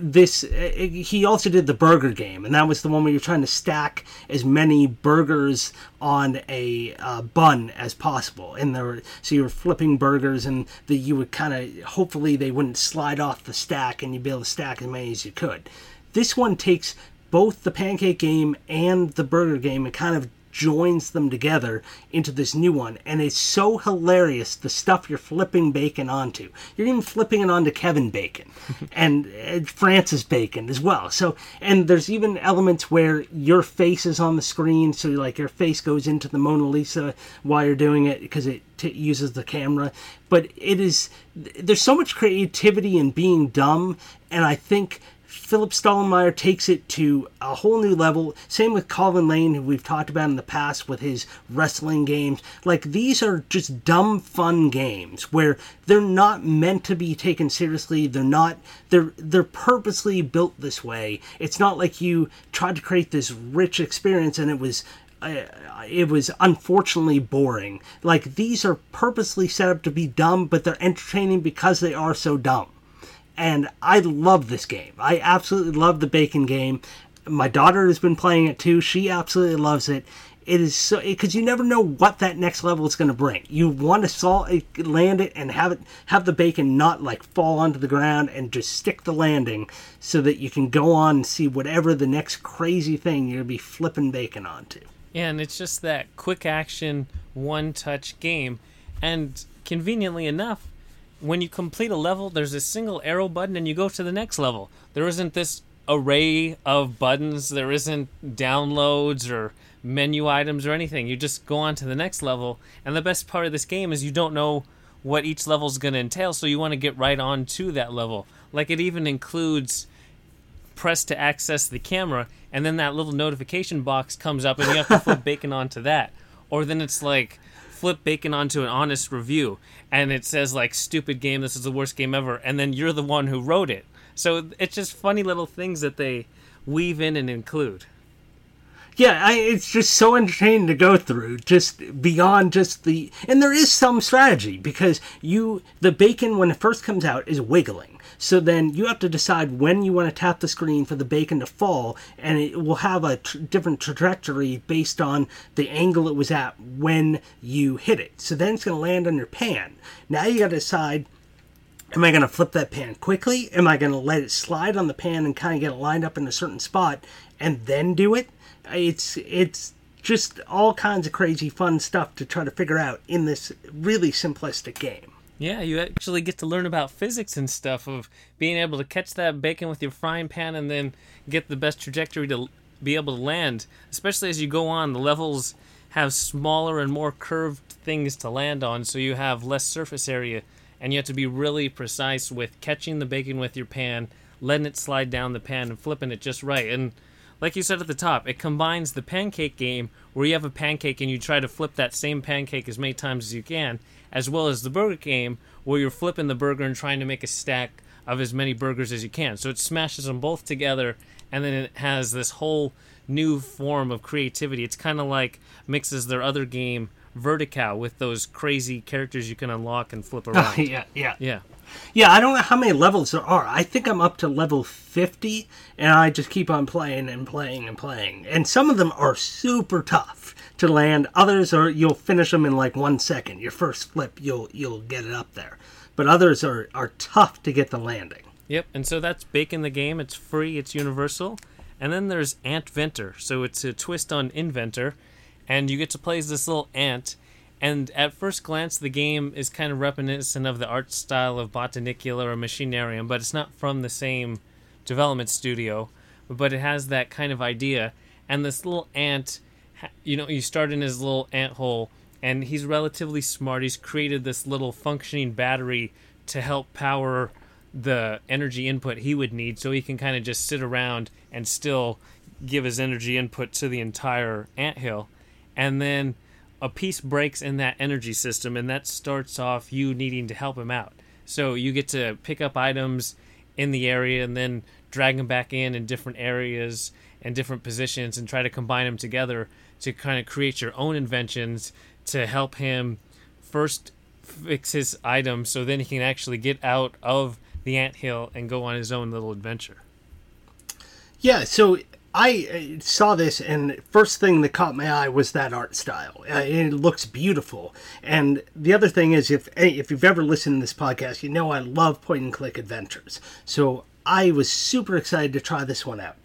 Speaker 1: this he also did the burger game and that was the one where you're trying to stack as many burgers on a uh, bun as possible and there were, so you were flipping burgers and that you would kind of hopefully they wouldn't slide off the stack and you'd be able to stack as many as you could this one takes both the pancake game and the burger game and kind of joins them together into this new one. And it's so hilarious the stuff you're flipping Bacon onto. You're even flipping it onto Kevin Bacon and uh, Francis Bacon as well. So, and there's even elements where your face is on the screen. So, like, your face goes into the Mona Lisa while you're doing it because it t- uses the camera. But it is, there's so much creativity in being dumb. And I think Philipp Stollenmayer takes it to a whole new level. Same with Colin Lane, who we've talked about in the past with his wrestling games. Like, these are just dumb, fun games where they're not meant to be taken seriously. They're not, they're, they're purposely built this way. It's not like you tried to create this rich experience and it was uh, it was unfortunately boring. Like these are purposely set up to be dumb, but they're entertaining because they are so dumb and I love this game. I absolutely love the Bacon game. My daughter has been playing it too. She absolutely loves it. It is so because you never know what that next level is going to bring. You want to saw eh, land it and have it have the bacon not like fall onto the ground and just stick the landing so that you can go on and see whatever the next crazy thing you're gonna be flipping bacon onto.
Speaker 2: Yeah, and it's just that quick action, one touch game. And conveniently enough, when you complete a level, there's a single arrow button and you go to the next level. There isn't this array of buttons, there isn't downloads or menu items or anything. You just go on to the next level. And the best part of this game is you don't know what each level is going to entail, so you want to get right on to that level. Like it even includes press to access the camera, and then that little notification box comes up, and you have to flip bacon onto that. Or then it's like flip bacon onto an honest review, and it says like "stupid game, this is the worst game ever," and then you're the one who wrote it. So it's just funny little things that they weave in and include
Speaker 1: yeah, I, it's just so entertaining to go through. Just beyond just the, and there is some strategy because you the bacon when it first comes out is wiggling. So then you have to decide when you want to tap the screen for the bacon to fall, and it will have a tr- different trajectory based on the angle it was at when you hit it. So then it's going to land on your pan. Now you got to decide Am I going to flip that pan quickly? Am I going to let it slide on the pan and kind of get it lined up in a certain spot and then do it? It's it's just all kinds of crazy fun stuff to try to figure out in this really simplistic game.
Speaker 2: Yeah, you actually get to learn about physics and stuff of being able to catch that bacon with your frying pan and then get the best trajectory to be able to land. Especially as you go on, the levels have smaller and more curved things to land on, so you have less surface area, and you have to be really precise with catching the bacon with your pan, letting it slide down the pan, and flipping it just right. And like you said at the top, it combines the pancake game where you have a pancake and you try to flip that same pancake as many times as you can, as well as the burger game where you're flipping the burger and trying to make a stack of as many burgers as you can. So it smashes them both together and then it has this whole new form of creativity. It's kind of like mixes their other game Vertical with those crazy characters you can unlock and flip around.
Speaker 1: yeah, yeah.
Speaker 2: Yeah.
Speaker 1: Yeah, I don't know how many levels there are. I think I'm up to level 50, and I just keep on playing and playing and playing. And some of them are super tough to land. Others are you'll finish them in like one second. Your first flip, you'll you'll get it up there. But others are are tough to get the landing.
Speaker 2: Yep, and so that's Bacon the game. It's free. It's universal. And then there's AntVentor. So it's a twist on Inventor, and you get to play as this little ant and at first glance, the game is kind of reminiscent of the art style of Botanicula or Machinarium, but it's not from the same development studio. But it has that kind of idea. And this little ant, you know, you start in his little ant hole, and he's relatively smart. He's created this little functioning battery to help power the energy input he would need so he can kind of just sit around and still give his energy input to the entire ant hill. And then a piece breaks in that energy system, and that starts off you needing to help him out. So you get to pick up items in the area and then drag them back in in different areas and different positions and try to combine them together to kind of create your own inventions to help him first fix his items so then he can actually get out of the ant hill and go on his own little adventure.
Speaker 1: Yeah, so I uh, saw this, and first thing that caught my eye was that art style. Uh, it looks beautiful. And the other thing is, if if you've ever listened to this podcast, you know I love point and click adventures. So I was super excited to try this one out.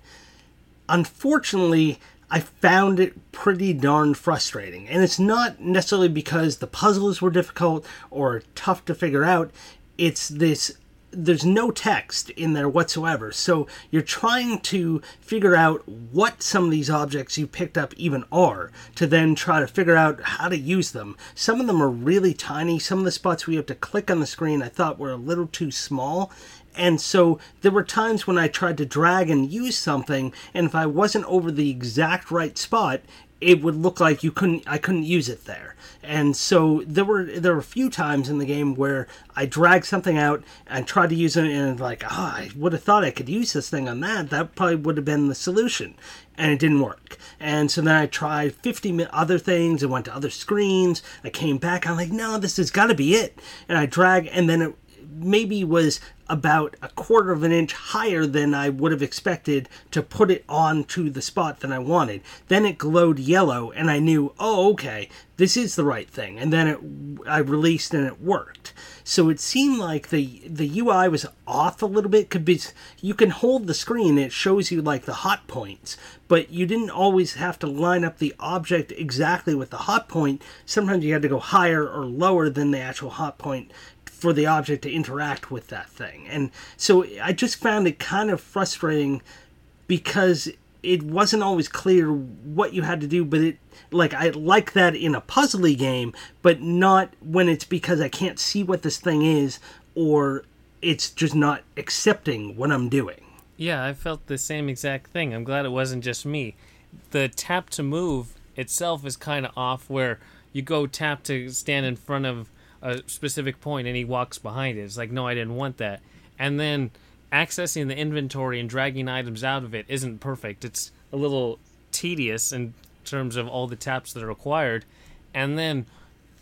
Speaker 1: Unfortunately, I found it pretty darn frustrating. And it's not necessarily because the puzzles were difficult or tough to figure out. It's this there's no text in there whatsoever. So you're trying to figure out what some of these objects you picked up even are to then try to figure out how to use them. Some of them are really tiny. Some of the spots we have to click on the screen I thought were a little too small. And so there were times when I tried to drag and use something, and if I wasn't over the exact right spot, it would look like you couldn't I couldn't use it there. And so there were there were a few times in the game where I dragged something out and tried to use it and like, oh, I would have thought I could use this thing on that. That probably would have been the solution. And it didn't work. And so then I tried 50 other things and went to other screens. I came back. I'm like, no, this has got to be it. And I drag, and then it maybe was about a quarter of an inch higher than I would have expected to put it onto the spot that I wanted. Then it glowed yellow, and I knew, oh, okay, this is the right thing. And then it, I released, and it worked. So it seemed like the the UI was off a little bit. Could be you can hold the screen; it shows you like the hot points, but you didn't always have to line up the object exactly with the hot point. Sometimes you had to go higher or lower than the actual hot point for the object to interact with that thing. And so I just found it kind of frustrating because it wasn't always clear what you had to do, but it like I like that in a puzzly game, but not when it's because I can't see what this thing is or it's just not accepting what I'm doing.
Speaker 2: Yeah, I felt the same exact thing. I'm glad it wasn't just me. The tap to move itself is kind of off where you go tap to stand in front of a specific point and he walks behind it. It's like, no, I didn't want that. And then accessing the inventory and dragging items out of it isn't perfect. It's a little tedious in terms of all the taps that are required. And then,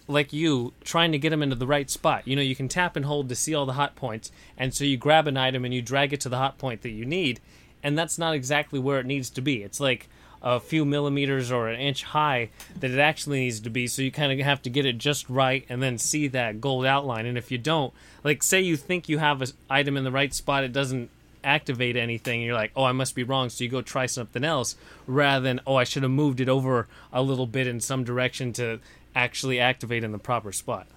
Speaker 2: like you, trying to get them into the right spot. You know, you can tap and hold to see all the hot points. And so you grab an item and you drag it to the hot point that you need. And that's not exactly where it needs to be. It's like a few millimeters or an inch high that it actually needs to be. So you kind of have to get it just right and then see that gold outline. And if you don't, like say you think you have an item in the right spot, it doesn't activate anything. you're like, oh, I must be wrong. So you go try something else rather than, oh, I should have moved it over a little bit in some direction to actually activate in the proper spot.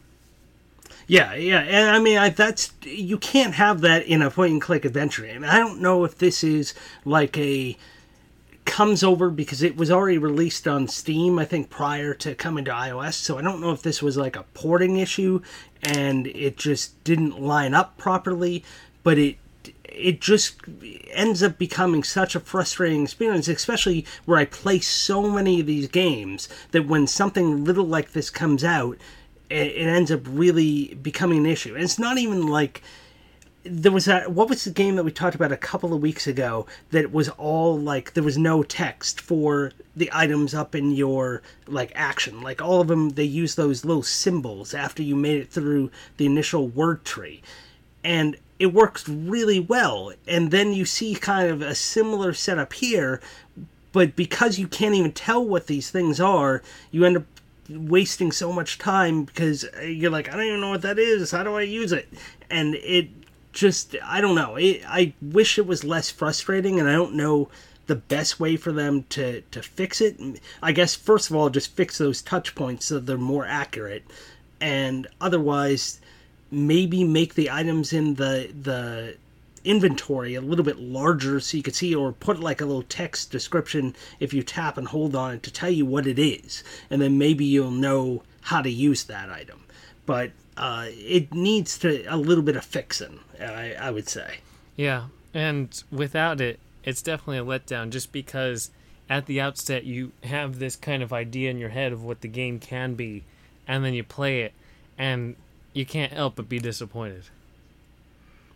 Speaker 1: Yeah, yeah, and I mean I, that's you can't have that in a point and click adventure game. I don't know if this is like a comes over because it was already released on Steam, I think, prior to coming to iOS. So I don't know if this was like a porting issue and it just didn't line up properly, but it it just ends up becoming such a frustrating experience, especially where I play so many of these games that when something little like this comes out, it, ends up really becoming an issue. And it's not even like there was that what was the game that we talked about a couple of weeks ago that was all like there was no text for the items up in your like action? Like all of them they use those little symbols after you made it through the initial word tree. And it works really well. And then you see kind of a similar setup here but because you can't even tell what these things are you end up wasting so much time because uh, you're like i don't even know what that is. How do i use it? And it just I don't know. It, I wish it was less frustrating, and I don't know the best way for them to to fix it. I guess first of all, just fix those touch points so they're more accurate, and otherwise, maybe make the items in the the inventory a little bit larger so you can see or put like a little text description if you tap and hold on it to tell you what it is and then maybe you'll know how to use that item but uh, it needs to a little bit of fixing. I, I would say.
Speaker 2: Yeah, and without it, it's definitely a letdown. Just because at the outset you have this kind of idea in your head of what the game can be, and then you play it, and you can't help but be disappointed.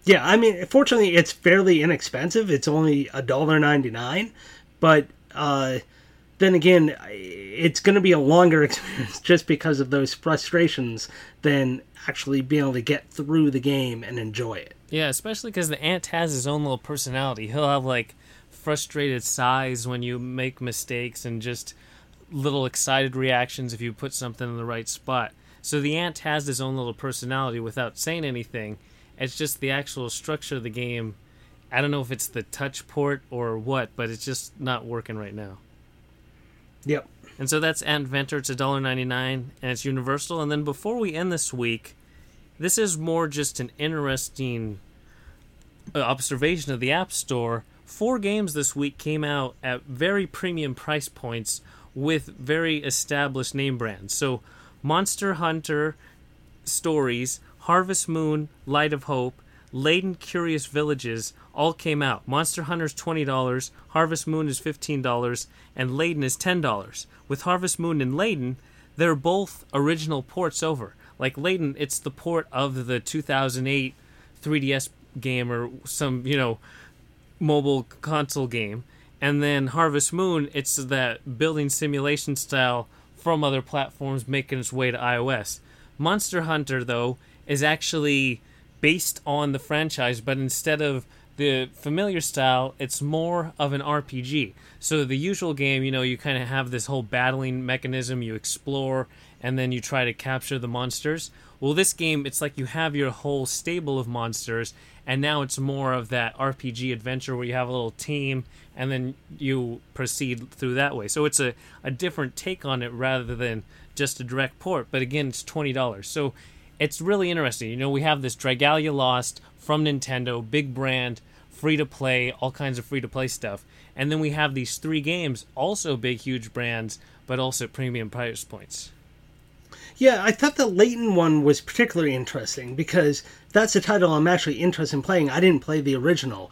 Speaker 1: Yeah, I mean, fortunately, it's fairly inexpensive. It's only a dollar ninety nine, but uh, then again, it's going to be a longer experience just because of those frustrations than actually being able to get through the game and enjoy it.
Speaker 2: Yeah, especially because the ant has his own little personality. He'll have like frustrated sighs when you make mistakes and just little excited reactions if you put something in the right spot. So the ant has his own little personality without saying anything. It's just the actual structure of the game. I don't know if it's the touch port or what, but it's just not working right now.
Speaker 1: Yep.
Speaker 2: And so that's AntVentor. It's $1.99 and it's universal. And then before we end this week, this is more just an interesting uh, observation of the App Store. Four games this week came out at very premium price points with very established name brands. So Monster Hunter Stories, Harvest Moon, Light of Hope, Layton Curious Villages all came out. Monster Hunter's $20, Harvest Moon is $15, and Layton is $10. With Harvest Moon and Layton, they're both original ports over. Like Layton, it's the port of the 2008 3DS game or some, you know, mobile console game. And then Harvest Moon, it's that building simulation style from other platforms making its way to iOS. Monster Hunter, though, is actually based on the franchise, but instead of the familiar style, it's more of an RPG. So the usual game, you know, you kind of have this whole battling mechanism, you explore, and then you try to capture the monsters. Well, this game, it's like you have your whole stable of monsters, and now it's more of that RPG adventure where you have a little team, and then you proceed through that way. So it's a, a different take on it rather than just a direct port. But again, it's $20. So it's really interesting. You know, we have this Dragalia Lost from Nintendo, big brand, free to play, all kinds of free to play stuff. And then we have these three games, also big, huge brands, but also premium price points.
Speaker 1: Yeah, I thought the Layton one was particularly interesting because that's a title I'm actually interested in playing. I didn't play the original.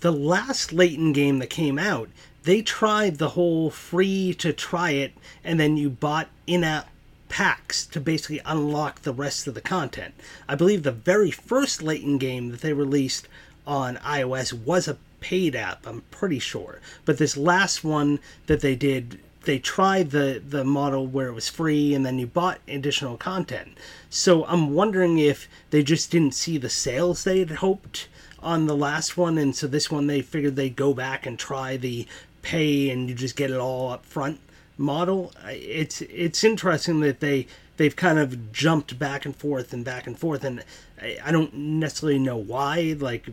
Speaker 1: The last Layton game that came out, they tried the whole free to try it, and then you bought in app packs to basically unlock the rest of the content. I believe the very first Layton game that they released on iOS was a paid app, I'm pretty sure. But this last one that they did, they tried the, the model where it was free and then you bought additional content. So I'm wondering if they just didn't see the sales they had hoped on the last one, and so this one they figured they'd go back and try the pay and you just get it all up front model. It's it's interesting that they they've kind of jumped back and forth and back and forth, and I, I don't necessarily know why. Like,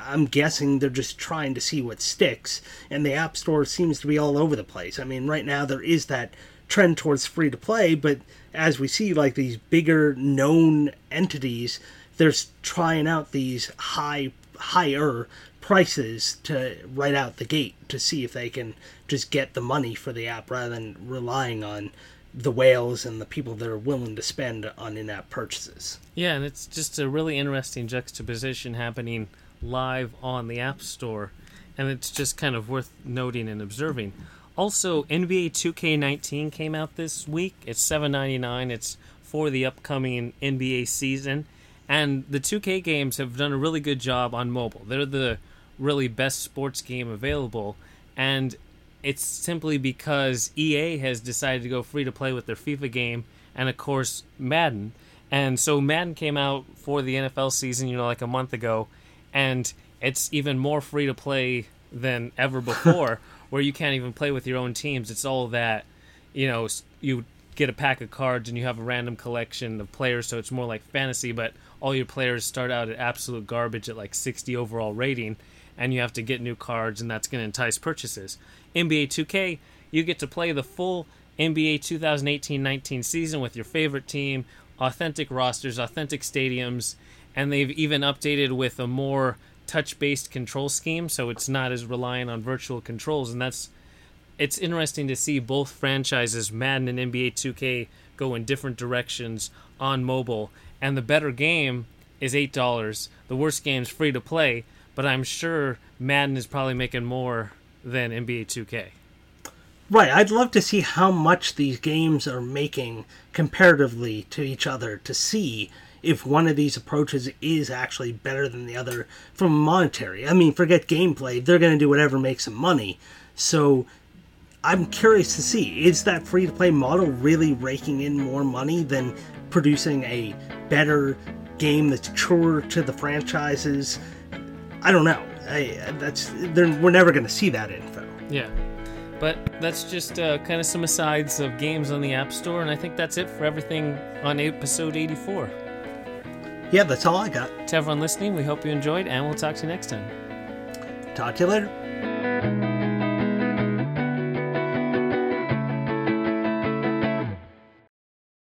Speaker 1: I'm guessing they're just trying to see what sticks, and the App Store seems to be all over the place. I mean, right now there is that trend towards free to play, but as we see, like these bigger known entities, they're trying out these high higher prices to right out the gate to see if they can just get the money for the app rather than relying on the whales and the people that are willing to spend on in-app purchases.
Speaker 2: Yeah, and it's just a really interesting juxtaposition happening live on the App Store, and it's just kind of worth noting and observing. Also, NBA 2K19 came out this week. It's 7.99. It's for the upcoming NBA season, and the 2K games have done a really good job on mobile. They're the really best sports game available, and it's simply because EA has decided to go free to play with their FIFA game, and of course Madden. And so Madden came out for the NFL season, you know, like a month ago, and it's even more free to play than ever before, where you can't even play with your own teams. It's all that, you know, you get a pack of cards and you have a random collection of players, so it's more like fantasy, but all your players start out at absolute garbage at like 60 overall rating and you have to get new cards, and that's going to entice purchases. NBA 2K, you get to play the full NBA 2018 19 season with your favorite team, authentic rosters, authentic stadiums, and they've even updated with a more touch based control scheme, so it's not as reliant on virtual controls, and that's it's interesting to see both franchises, Madden and NBA 2K, go in different directions on mobile. And the better game is $8. The worst game is free to play but I'm sure Madden is probably making more than NBA 2K.
Speaker 1: Right, I'd love to see how much these games are making comparatively to each other to see if one of these approaches is actually better than the other from monetary. I mean, forget gameplay, they're going to do whatever makes them money. So I'm curious to see is that free to play model really raking in more money than producing a better game that's truer to the franchises I don't know. I, that's we're never going to see that info.
Speaker 2: Yeah. But that's just uh, kind of some asides of games on the App Store, and I think that's it for everything on episode 84.
Speaker 1: Yeah, that's all I got.
Speaker 2: To everyone listening, we hope you enjoyed, and we'll talk to you next time.
Speaker 1: Talk to you later.